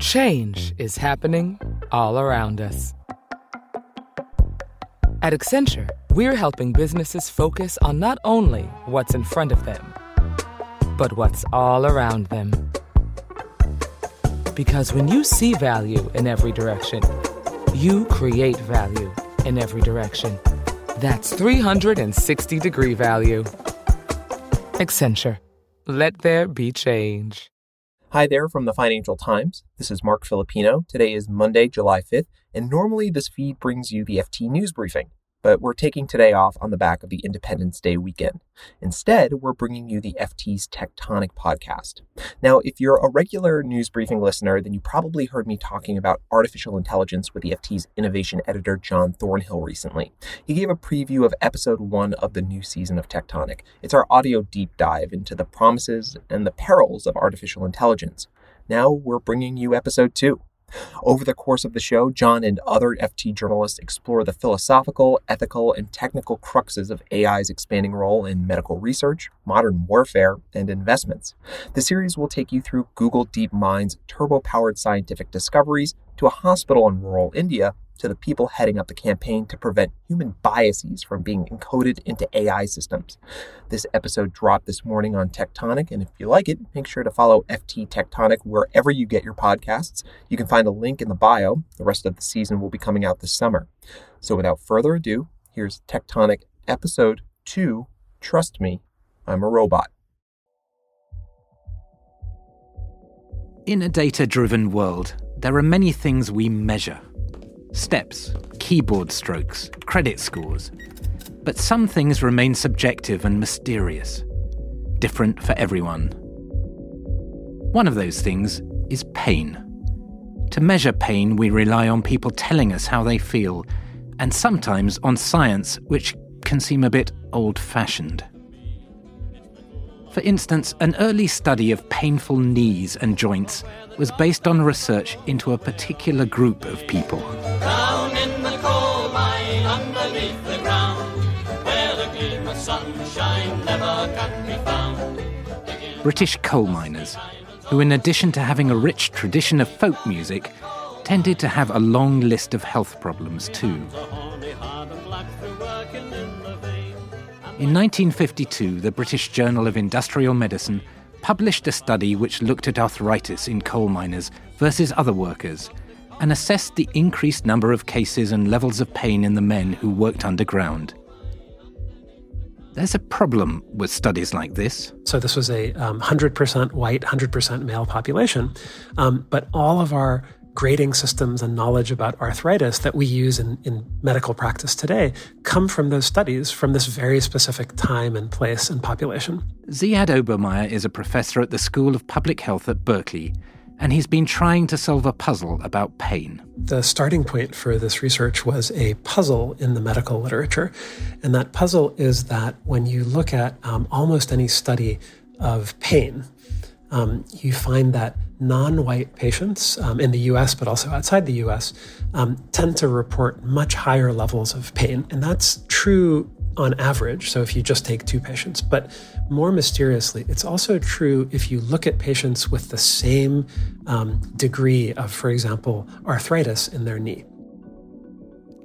Change is happening all around us. At Accenture, we're helping businesses focus on not only what's in front of them, but what's all around them. Because when you see value in every direction, you create value in every direction. That's 360 degree value. Accenture. Let there be change. Hi there from the Financial Times. This is Marc Filippino. Today is Monday, July 5th, and normally this feed brings you the FT news briefing but we're taking today off on the back of the Independence Day weekend. Instead, we're bringing you the FT's Tech Tonic podcast. Now, if you're a regular news briefing listener, then you probably heard me talking about artificial intelligence with the FT's innovation editor, John Thornhill, recently. He gave a preview of episode one of the new season of Tech Tonic. It's our audio deep dive into the promises and the perils of artificial intelligence. Now we're bringing you episode two. Over the course of the show, John and other FT journalists explore the philosophical, ethical, and technical cruxes of AI's expanding role in medical research, modern warfare, and investments. The series will take you through Google DeepMind's turbo powered scientific discoveries to a hospital in rural India to the people heading up the campaign to prevent human biases from being encoded into AI systems. This episode dropped this morning on Tech Tonic, and if you like it, make sure to follow FT Tech Tonic wherever you get your podcasts. You can find a link in the bio. The rest of the season will be coming out this summer. So without further ado, here's Tech Tonic Episode 2 Trust Me, I'm a Robot. In a data driven world, there are many things we measure steps, keyboard strokes, credit scores. But some things remain subjective and mysterious, different for everyone. One of those things is pain. To measure pain, we rely on people telling us how they feel, and sometimes on science, which can seem a bit old fashioned. For instance, an early study of painful knees and joints was based on research into a particular group of people. British coal miners, who, in addition to having a rich tradition of folk music, tended to have a long list of health problems too. In 1952, the British Journal of Industrial Medicine published a study which looked at arthritis in coal miners versus other workers and assessed the increased number of cases and levels of pain in the men who worked underground. There's a problem with studies like this. So, this was a um, 100% white, 100% male population. Um, but all of our grading systems and knowledge about arthritis that we use in, in medical practice today come from those studies from this very specific time and place and population. Ziad Obermeyer is a professor at the School of Public Health at Berkeley, and he's been trying to solve a puzzle about pain. The starting point for this research was a puzzle in the medical literature. And that puzzle is that when you look at um, almost any study of pain, um, you find that non white patients um, in the US, but also outside the US, um, tend to report much higher levels of pain. And that's true on average. So if you just take two patients, but more mysteriously, it's also true if you look at patients with the same um, degree of, for example, arthritis in their knee.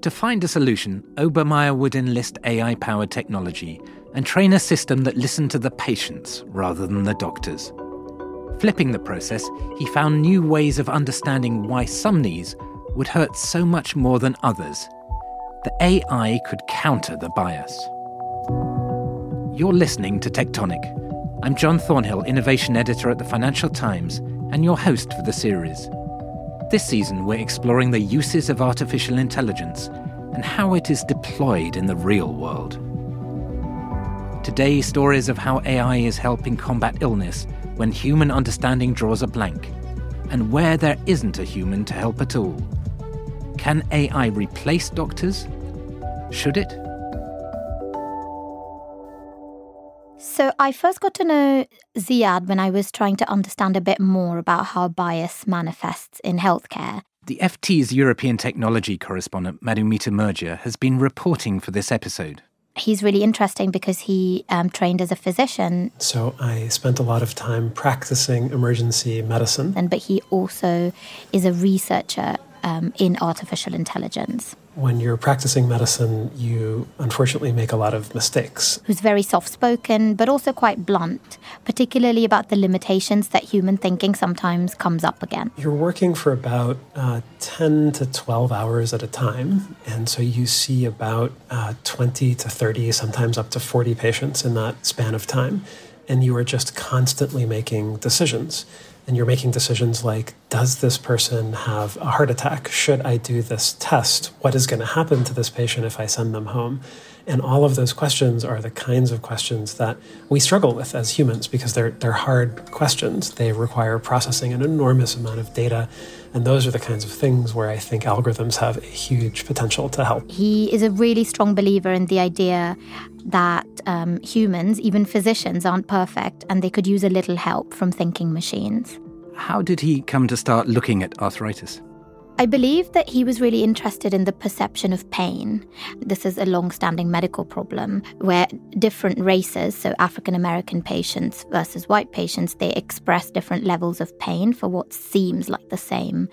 To find a solution, Obermeyer would enlist AI powered technology and train a system that listened to the patients rather than the doctors. Flipping the process, he found new ways of understanding why some knees would hurt so much more than others. The AI could counter the bias. You're listening to Tech Tonic. I'm John Thornhill, innovation editor at the Financial Times, and your host for the series. This season, we're exploring the uses of artificial intelligence and how it is deployed in the real world. Today, stories of how AI is helping combat illness when human understanding draws a blank, and where there isn't a human to help at all. Can AI replace doctors? Should it? So, I first got to know Ziad when I was trying to understand a bit more about how bias manifests in healthcare. The FT's European technology correspondent, Madhumita Murgia, has been reporting for this episode he's really interesting because he um, trained as a physician. So I spent a lot of time practicing emergency medicine. And but he also is a researcher um, in artificial intelligence when you're practicing medicine, you unfortunately make a lot of mistakes. Who's very soft spoken, but also quite blunt, particularly about the limitations that human thinking sometimes comes up again. You're working for about uh, 10 to 12 hours at a time. And so you see about uh, 20 to 30, sometimes up to 40 patients in that span of time. And you are just constantly making decisions and you're making decisions like does this person have a heart attack? Should i do this test? What is going to happen to this patient if i send them home and all of those questions are the kinds of questions that we struggle with as humans because they're they're hard questions they require processing an enormous amount of data and those are the kinds of things where I think algorithms have a huge potential to help. He is a really strong believer in the idea that um, humans, even physicians, aren't perfect and they could use a little help from thinking machines. How did he come to start looking at arthritis? I believe that he was really interested in the perception of pain. This is a long standing medical problem where different races, so African American patients versus white patients, they express different levels of pain for what seems like the same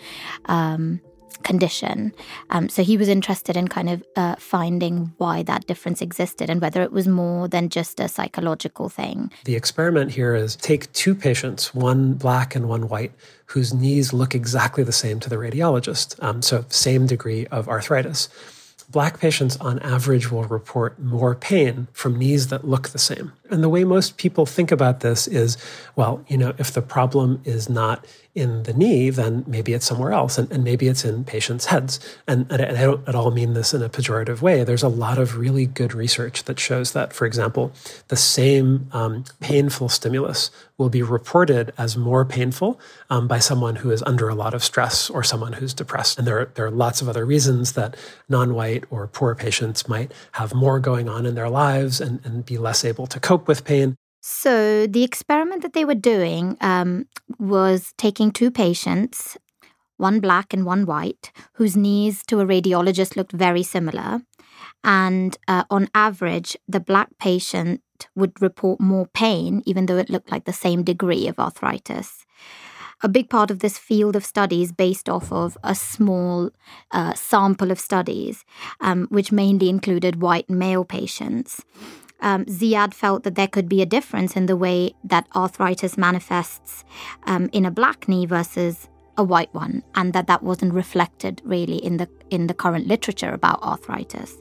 um, condition. Um, so he was interested in kind of uh, finding why that difference existed and whether it was more than just a psychological thing. The experiment here is take two patients, one black and one white, whose knees look exactly the same to the radiologist, um, so same degree of arthritis. Black patients on average will report more pain from knees that look the same. And the way most people think about this is well, you know, if the problem is not in the knee, then maybe it's somewhere else, and, and maybe it's in patients' heads. And, and, I don't at all mean this in a pejorative way. There's a lot of really good research that shows that, for example, the same um, painful stimulus will be reported as more painful um, by someone who is under a lot of stress or someone who's depressed. And there are, there are lots of other reasons that non-white or poor patients might have more going on in their lives and, and be less able to cope with pain. So, the experiment that they were doing um, was taking two patients, one black and one white, whose knees to a radiologist looked very similar. And uh, on average, the black patient would report more pain, even though it looked like the same degree of arthritis. A big part of this field of studies based off of a small uh, sample of studies, um, which mainly included white male patients um, Ziad felt that there could be a difference in the way that arthritis manifests um, in a black knee versus a white one, and that that wasn't reflected really in the in the current literature about arthritis.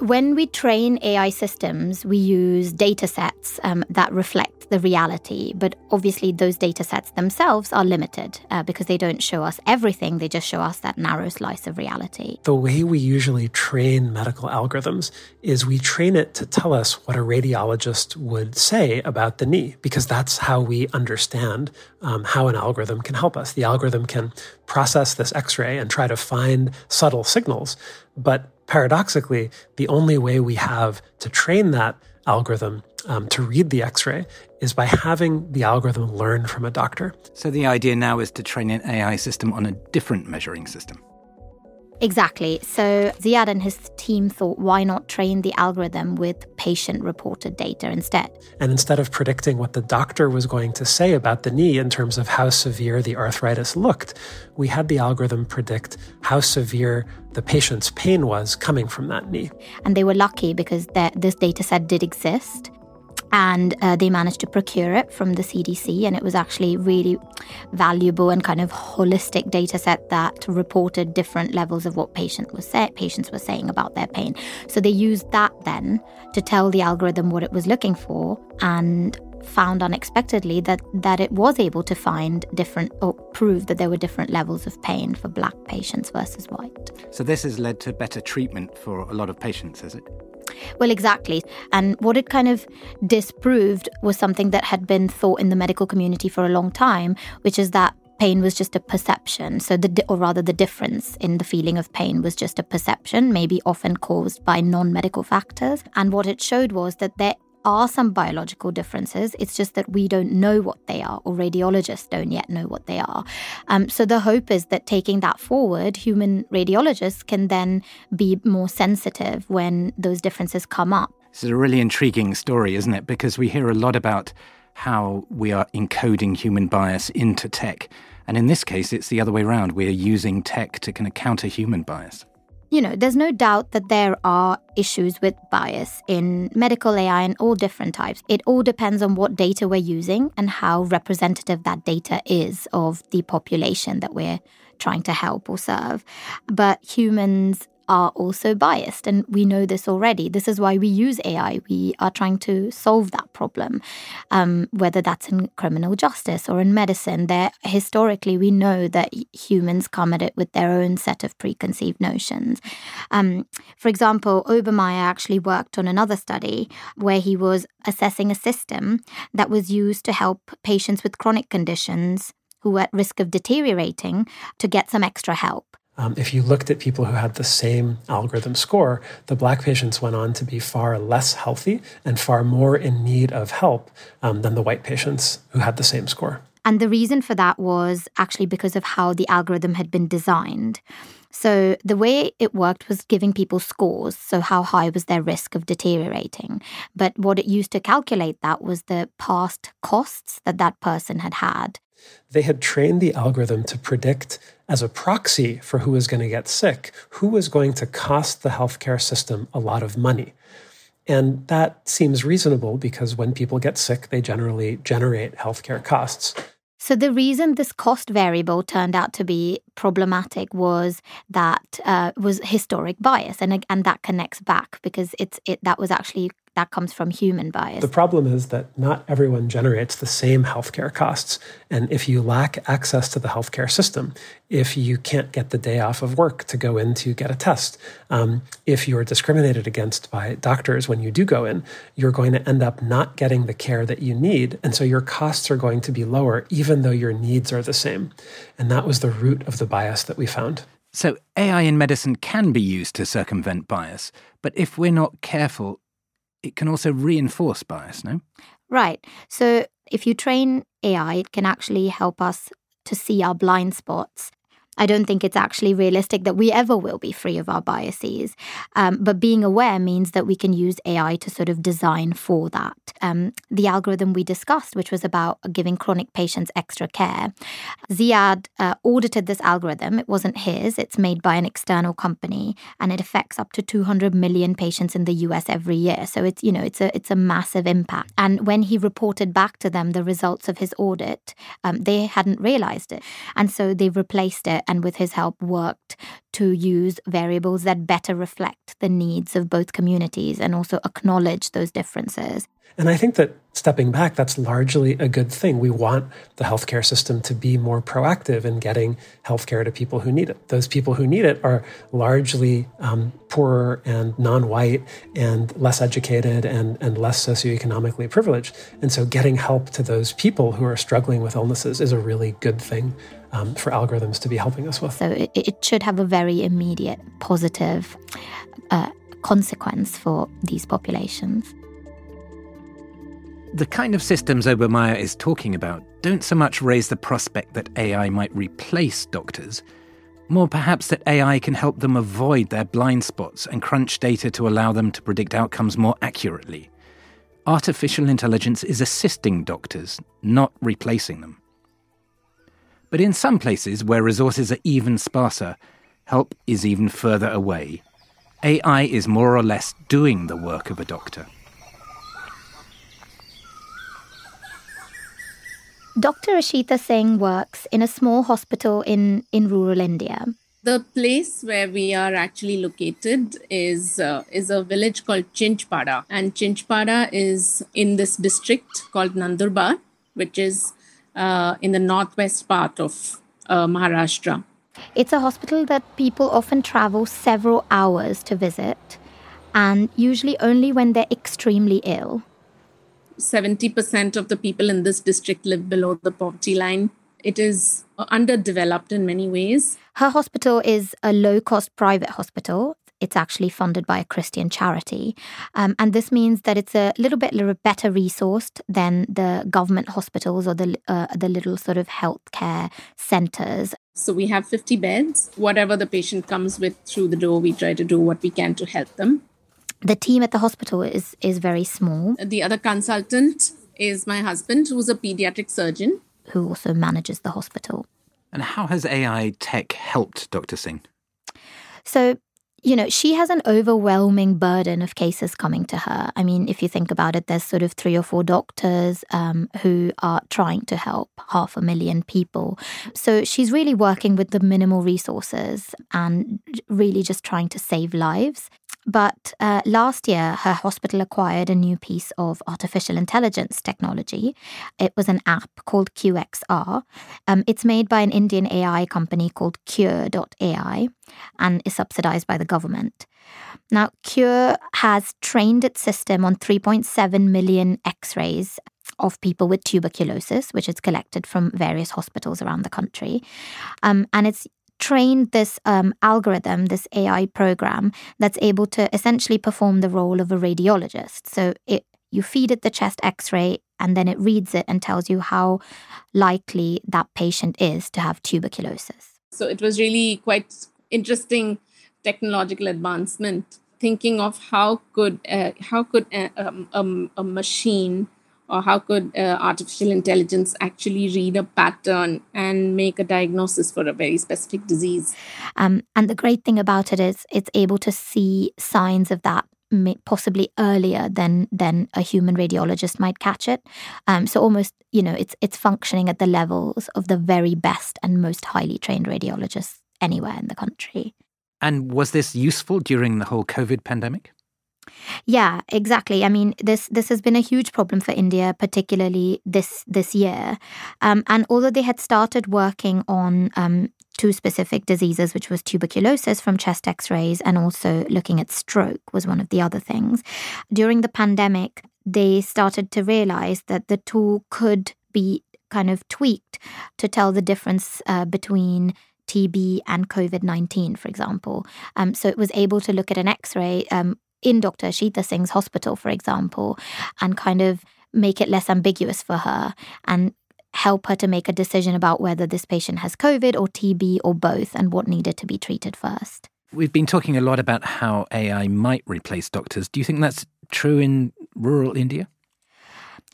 When we train AI systems, we use data sets um, that reflect the reality, but obviously those data sets themselves are limited uh, because they don't show us everything, they just show us that narrow slice of reality. The way we usually train medical algorithms is we train it to tell us what a radiologist would say about the knee, because that's how we understand um, how an algorithm can help us. The algorithm can process this x ray and try to find subtle signals, but paradoxically, the only way we have to train that algorithm um, to read the x ray is by having the algorithm learn from a doctor. So the idea now is to train an AI system on a different measuring system. Exactly. So Ziad and his team thought, why not train the algorithm with patient reported data instead? And instead of predicting what the doctor was going to say about the knee in terms of how severe the arthritis looked, we had the algorithm predict how severe the patient's pain was coming from that knee. And they were lucky because this data set did exist and uh, they managed to procure it from the CDC. And it was actually really valuable and kind of holistic data set that reported different levels of what patient was say- patients were saying about their pain. So they used that then to tell the algorithm what it was looking for and found unexpectedly that that it was able to find different or prove that there were different levels of pain for black patients versus white. So this has led to better treatment for a lot of patients, has it? Well, exactly. And what it kind of disproved was something that had been thought in the medical community for a long time, which is that pain was just a perception. So, the, or rather, the difference in the feeling of pain was just a perception, maybe often caused by non medical factors. And what it showed was that there are some biological differences. It's just that we don't know what they are, or radiologists don't yet know what they are. Um, so the hope is that taking that forward, human radiologists can then be more sensitive when those differences come up. This is a really intriguing story, isn't it? Because we hear a lot about how we are encoding human bias into tech. And in this case, it's the other way around. We are using tech to kind of counter human bias. You know, there's no doubt that there are issues with bias in medical AI and all different types. It all depends on what data we're using and how representative that data is of the population that we're trying to help or serve. But humans are also biased. And we know this already. This is why we use AI. We are trying to solve that problem, um, whether that's in criminal justice or in medicine. There, historically, we know that humans come at it with their own set of preconceived notions. Um, for example, Obermeyer actually worked on another study where he was assessing a system that was used to help patients with chronic conditions who were at risk of deteriorating to get some extra help. Um, if you looked at people who had the same algorithm score, the black patients went on to be far less healthy and far more in need of help um, than the white patients who had the same score. And the reason for that was actually because of how the algorithm had been designed. So the way it worked was giving people scores, so how high was their risk of deteriorating. But what it used to calculate that was the past costs that that person had had. They had trained the algorithm to predict as a proxy for who was going to get sick, who was going to cost the healthcare system a lot of money. And that seems reasonable because when people get sick, they generally generate healthcare costs. So, the reason this cost variable turned out to be problematic was that uh, was historic bias, and and that connects back because it's it that was actually that comes from human bias. The problem is that not everyone generates the same healthcare costs. And if you lack access to the healthcare system, if you can't get the day off of work to go in to get a test, um, if you're discriminated against by doctors when you do go in, you're going to end up not getting the care that you need. And so your costs are going to be lower, even though your needs are the same. And that was the root of the bias that we found. So, AI in medicine can be used to circumvent bias, but if we're not careful, it can also reinforce bias, no? Right. So if you train AI, it can actually help us to see our blind spots I don't think it's actually realistic that we ever will be free of our biases. Um, but being aware means that we can use AI to sort of design for that. Um, the algorithm we discussed, which was about giving chronic patients extra care, Ziad uh, audited this algorithm. It wasn't his, it's made by an external company, and it affects up to 200 million patients in the US every year. So it's, you know, it's a, it's a massive impact. And when he reported back to them the results of his audit, um, they hadn't realized it. And so they replaced it and with his help worked to use variables that better reflect the needs of both communities and also acknowledge those differences. And I think that stepping back, that's largely a good thing. We want the healthcare system to be more proactive in getting healthcare to people who need it. Those people who need it are largely um, poorer and non white and less educated and, and less socioeconomically privileged. And so getting help to those people who are struggling with illnesses is a really good thing um, for algorithms to be helping us with. So it, it should have a very immediate positive uh, consequence for these populations. The kind of systems Obermeyer is talking about don't so much raise the prospect that AI might replace doctors, more perhaps that AI can help them avoid their blind spots and crunch data to allow them to predict outcomes more accurately. Artificial intelligence is assisting doctors, not replacing them. But in some places where resources are even sparser, help is even further away. AI is more or less doing the work of a doctor. Dr. Ashita Singh works in a small hospital in, in rural India. The place where we are actually located is uh, is a village called Chinchpada, and Chinchpada is in this district called Nandurbar, which is uh, in the northwest part of uh, Maharashtra. It's a hospital that people often travel several hours to visit, and usually only when they're extremely ill. 70% of the people in this district live below the poverty line. It is underdeveloped in many ways. Her hospital is a low cost private hospital. it's actually funded by a Christian charity. Um, and this means that it's a little bit better resourced than the government hospitals or the, uh, the little sort of healthcare centers. So we have 50 beds. Whatever the patient comes with through the door, we try to do what we can to help them. The team at the hospital is, is very small. The other consultant is my husband, who's a pediatric surgeon. Who also manages the hospital. And how has AI tech helped Dr. Singh? So, you know, she has an overwhelming burden of cases coming to her. I mean, if you think about it, there's sort of three or four doctors um, who are trying to help half a million people. So she's really working with the minimal resources and really just trying to save lives. But uh, last year, her hospital acquired a new piece of artificial intelligence technology. It was an app called QXR. Um, it's made by an Indian AI company called Qure.ai and is subsidized by the government. Now, Cure has trained its system on 3.7 million x rays of people with tuberculosis, which is collected from various hospitals around the country. Um, and it's trained this um, algorithm, this AI program, that's able to essentially perform the role of a radiologist. So it, you feed it the chest x ray, and then it reads it and tells you how likely that patient is to have tuberculosis. So it was really quite interesting technological advancement thinking of how could uh, how could a, uh, um, um, a machine or how could uh, artificial intelligence actually read a pattern and make a diagnosis for a very specific disease? Um, and the great thing about it is it's able to see signs of that possibly earlier than than a human radiologist might catch it. Um, so almost you know it's it's functioning at the levels of the very best and most highly trained radiologists anywhere in the country. And was this useful during the whole covid pandemic yeah, exactly. I mean, this this has been a huge problem for India, particularly this this year. Um, and although they had started working on um, two specific diseases, which was tuberculosis from chest X-rays, and also looking at stroke was one of the other things. During the pandemic, they started to realize that the tool could be kind of tweaked to tell the difference uh, between TB and COVID 19, for example. Um, so it was able to look at an x ray um, in Dr. Ashita Singh's hospital, for example, and kind of make it less ambiguous for her and help her to make a decision about whether this patient has COVID or TB or both and what needed to be treated first. We've been talking a lot about how AI might replace doctors. Do you think that's true in rural India?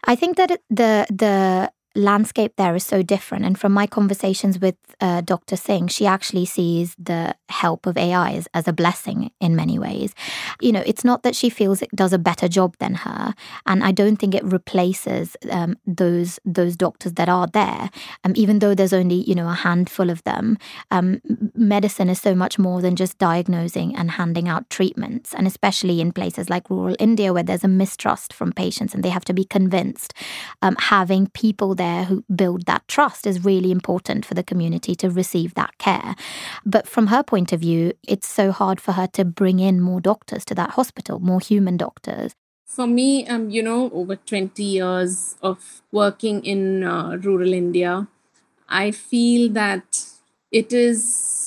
I think that the the landscape there is so different. And from my conversations with uh, Dr. Singh, she actually sees the help of AI as, as, a blessing in many ways. You know, it's not that she feels it does a better job than her, and I don't think it replaces um, those those doctors that are there. Um, even though there's only you know a handful of them, um, medicine is so much more than just diagnosing and handing out treatments, and especially in places like rural India where there's a mistrust from patients and they have to be convinced. Um, having people there who build that trust is really important for the community to receive that care. But from her point of view, it's so hard for her to bring in more doctors to that hospital, more human doctors. For me, um, you know, over 20 years of working in uh, rural India, I feel that it is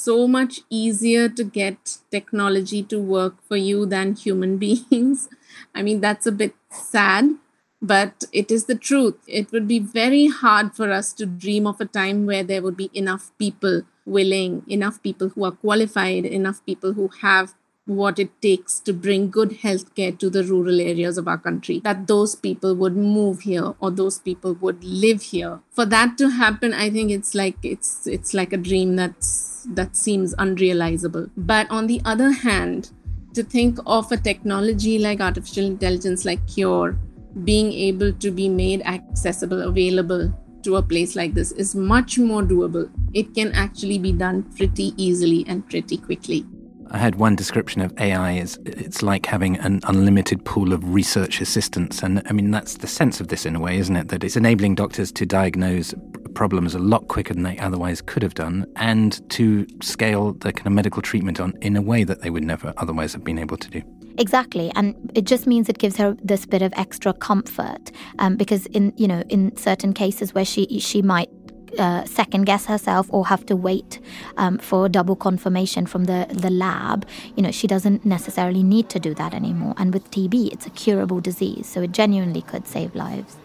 so much easier to get technology to work for you than human beings. I mean, that's a bit sad but it is the truth. It would be very hard for us to dream of a time where there would be enough people willing, enough people who are qualified, enough people who have what it takes to bring good healthcare to the rural areas of our country that those people would move here or those people would live here for that to happen i think it's like it's it's like a dream that's that seems unrealizable but on the other hand to think of a technology like artificial intelligence like Qure being able to be made accessible, available to a place like this is much more doable. It can actually be done pretty easily and pretty quickly. I had one description of AI as it's like having an unlimited pool of research assistants. And I mean, that's the sense of this in a way, isn't it? That it's enabling doctors to diagnose problems a lot quicker than they otherwise could have done and to scale the kind of medical treatment on in a way that they would never otherwise have been able to do. Exactly, and it just means it gives her this bit of extra comfort um, because in you know in certain cases where she she might uh, second guess herself or have to wait um, for double confirmation from the, the lab. You know, she doesn't necessarily need to do that anymore. And with TB, it's a curable disease, so it genuinely could save lives.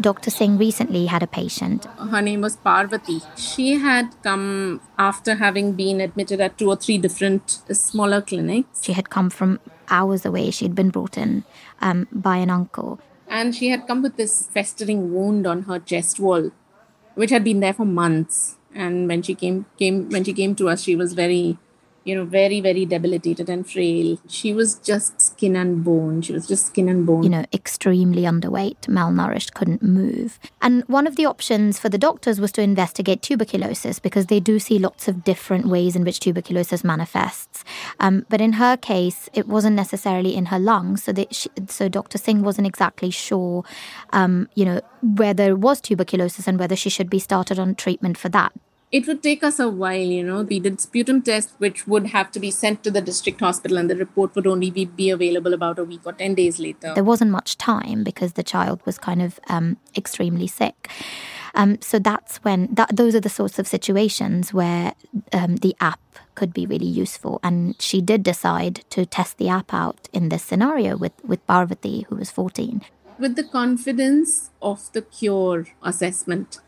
Dr. Singh recently had a patient. Her name was Parvati. She had come after having been admitted at two or three different smaller clinics. She had come from hours away. She had been brought in um, by an uncle. And she had come with this festering wound on her chest wall, which had been there for months. And when she came, came when she came to us, she was very you know, very, very debilitated and frail. She was just skin and bone. She was just skin and bone. You know, extremely underweight, malnourished, couldn't move. And one of the options for the doctors was to investigate tuberculosis because they do see lots of different ways in which tuberculosis manifests. Um, but in her case, it wasn't necessarily in her lungs. So, she, so Dr. Singh wasn't exactly sure, um, you know, whether it was tuberculosis and whether she should be started on treatment for that it would take us a while, you know. We did sputum tests, which would have to be sent to the district hospital, and the report would only be, be available about a week or 10 days later. There wasn't much time because the child was kind of um, extremely sick. Um, so that's when that, those are the sorts of situations where um, the app could be really useful. And she did decide to test the app out in this scenario with, with Parvati, who was 14. With the confidence of the Qure assessment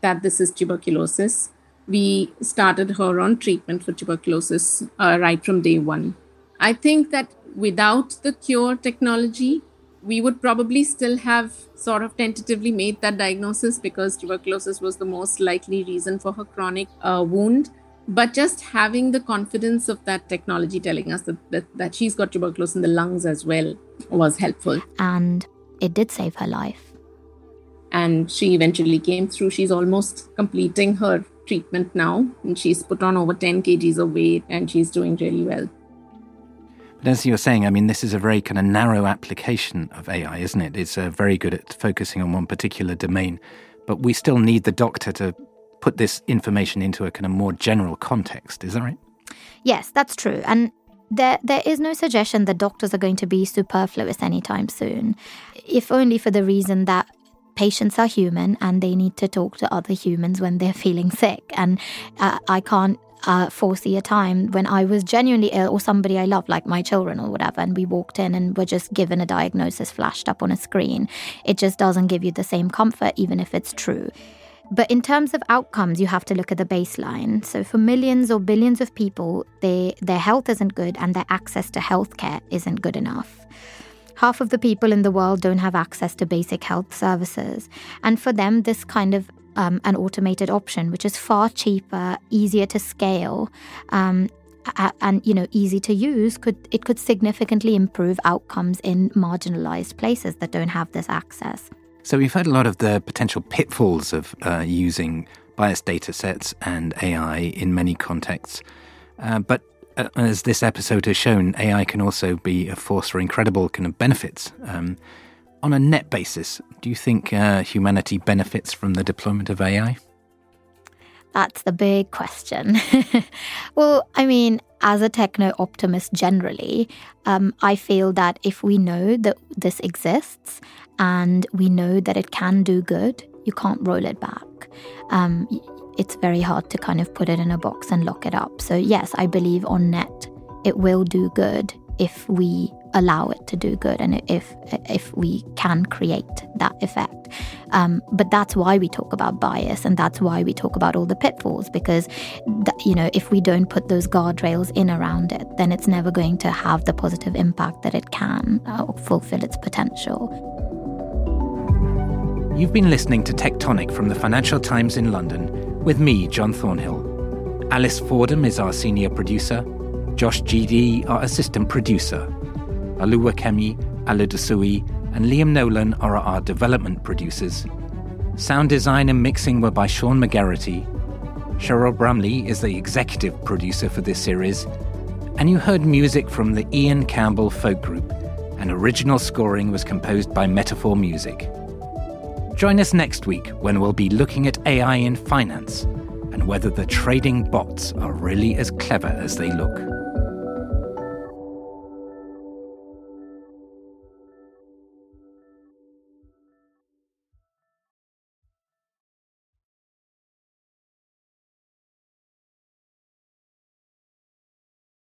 that this is tuberculosis, we started her on treatment for tuberculosis uh, right from day one. I think that without the Qure technology, we would probably still have sort of tentatively made that diagnosis because tuberculosis was the most likely reason for her chronic uh, wound. But just having the confidence of that technology telling us that, that, that she's got tuberculosis in the lungs as well was helpful. And it did save her life. And she eventually came through. She's almost completing her treatment now, and she's put on over 10 kgs of weight and she's doing really well. But as you're saying, I mean, this is a very kind of narrow application of AI, isn't it? It's uh, very good at focusing on one particular domain, but we still need the doctor to put this information into a kind of more general context. Is that right? Yes, that's true. And there, there is no suggestion that doctors are going to be superfluous anytime soon, if only for the reason that patients are human and they need to talk to other humans when they're feeling sick. And uh, I can't uh, foresee a time when I was genuinely ill or somebody I love, like my children or whatever, and we walked in and were just given a diagnosis flashed up on a screen. It just doesn't give you the same comfort, even if it's true. But in terms of outcomes, you have to look at the baseline. So for millions or billions of people, they, their health isn't good and their access to healthcare isn't good enough. Half of the people in the world don't have access to basic health services. And for them, this kind of um, an automated option, which is far cheaper, easier to scale, um, and you know easy to use, could it could significantly improve outcomes in marginalized places that don't have this access. So we've heard a lot of the potential pitfalls of uh, using biased data sets and AI in many contexts. Uh, but as this episode has shown, AI can also be a force for incredible kind of benefits. Um, on a net basis, do you think uh, humanity benefits from the deployment of AI? That's the big question. well, I mean, as a techno optimist generally, um, I feel that if we know that this exists and we know that it can do good, you can't roll it back. Um, it's very hard to kind of put it in a box and lock it up. So, yes, I believe on net it will do good if we allow it to do good and if if we can create that effect. Um, but that's why we talk about bias and that's why we talk about all the pitfalls because th- you know if we don't put those guardrails in around it, then it's never going to have the positive impact that it can uh, fulfill its potential. You've been listening to Tech Tonic from the Financial Times in London with me, John Thornhill. Alice Fordham is our senior producer, Josh GD, our assistant producer. Oluwakemi, Aladesuyi, and Liam Nolan are our development producers. Sound design and mixing were by Sean McGarity. Cheryl Brumley is the executive producer for this series. And you heard music from the Ian Campbell Folk Group, and original scoring was composed by Metaphor Music. Join us next week when we'll be looking at AI in finance and whether the trading bots are really as clever as they look.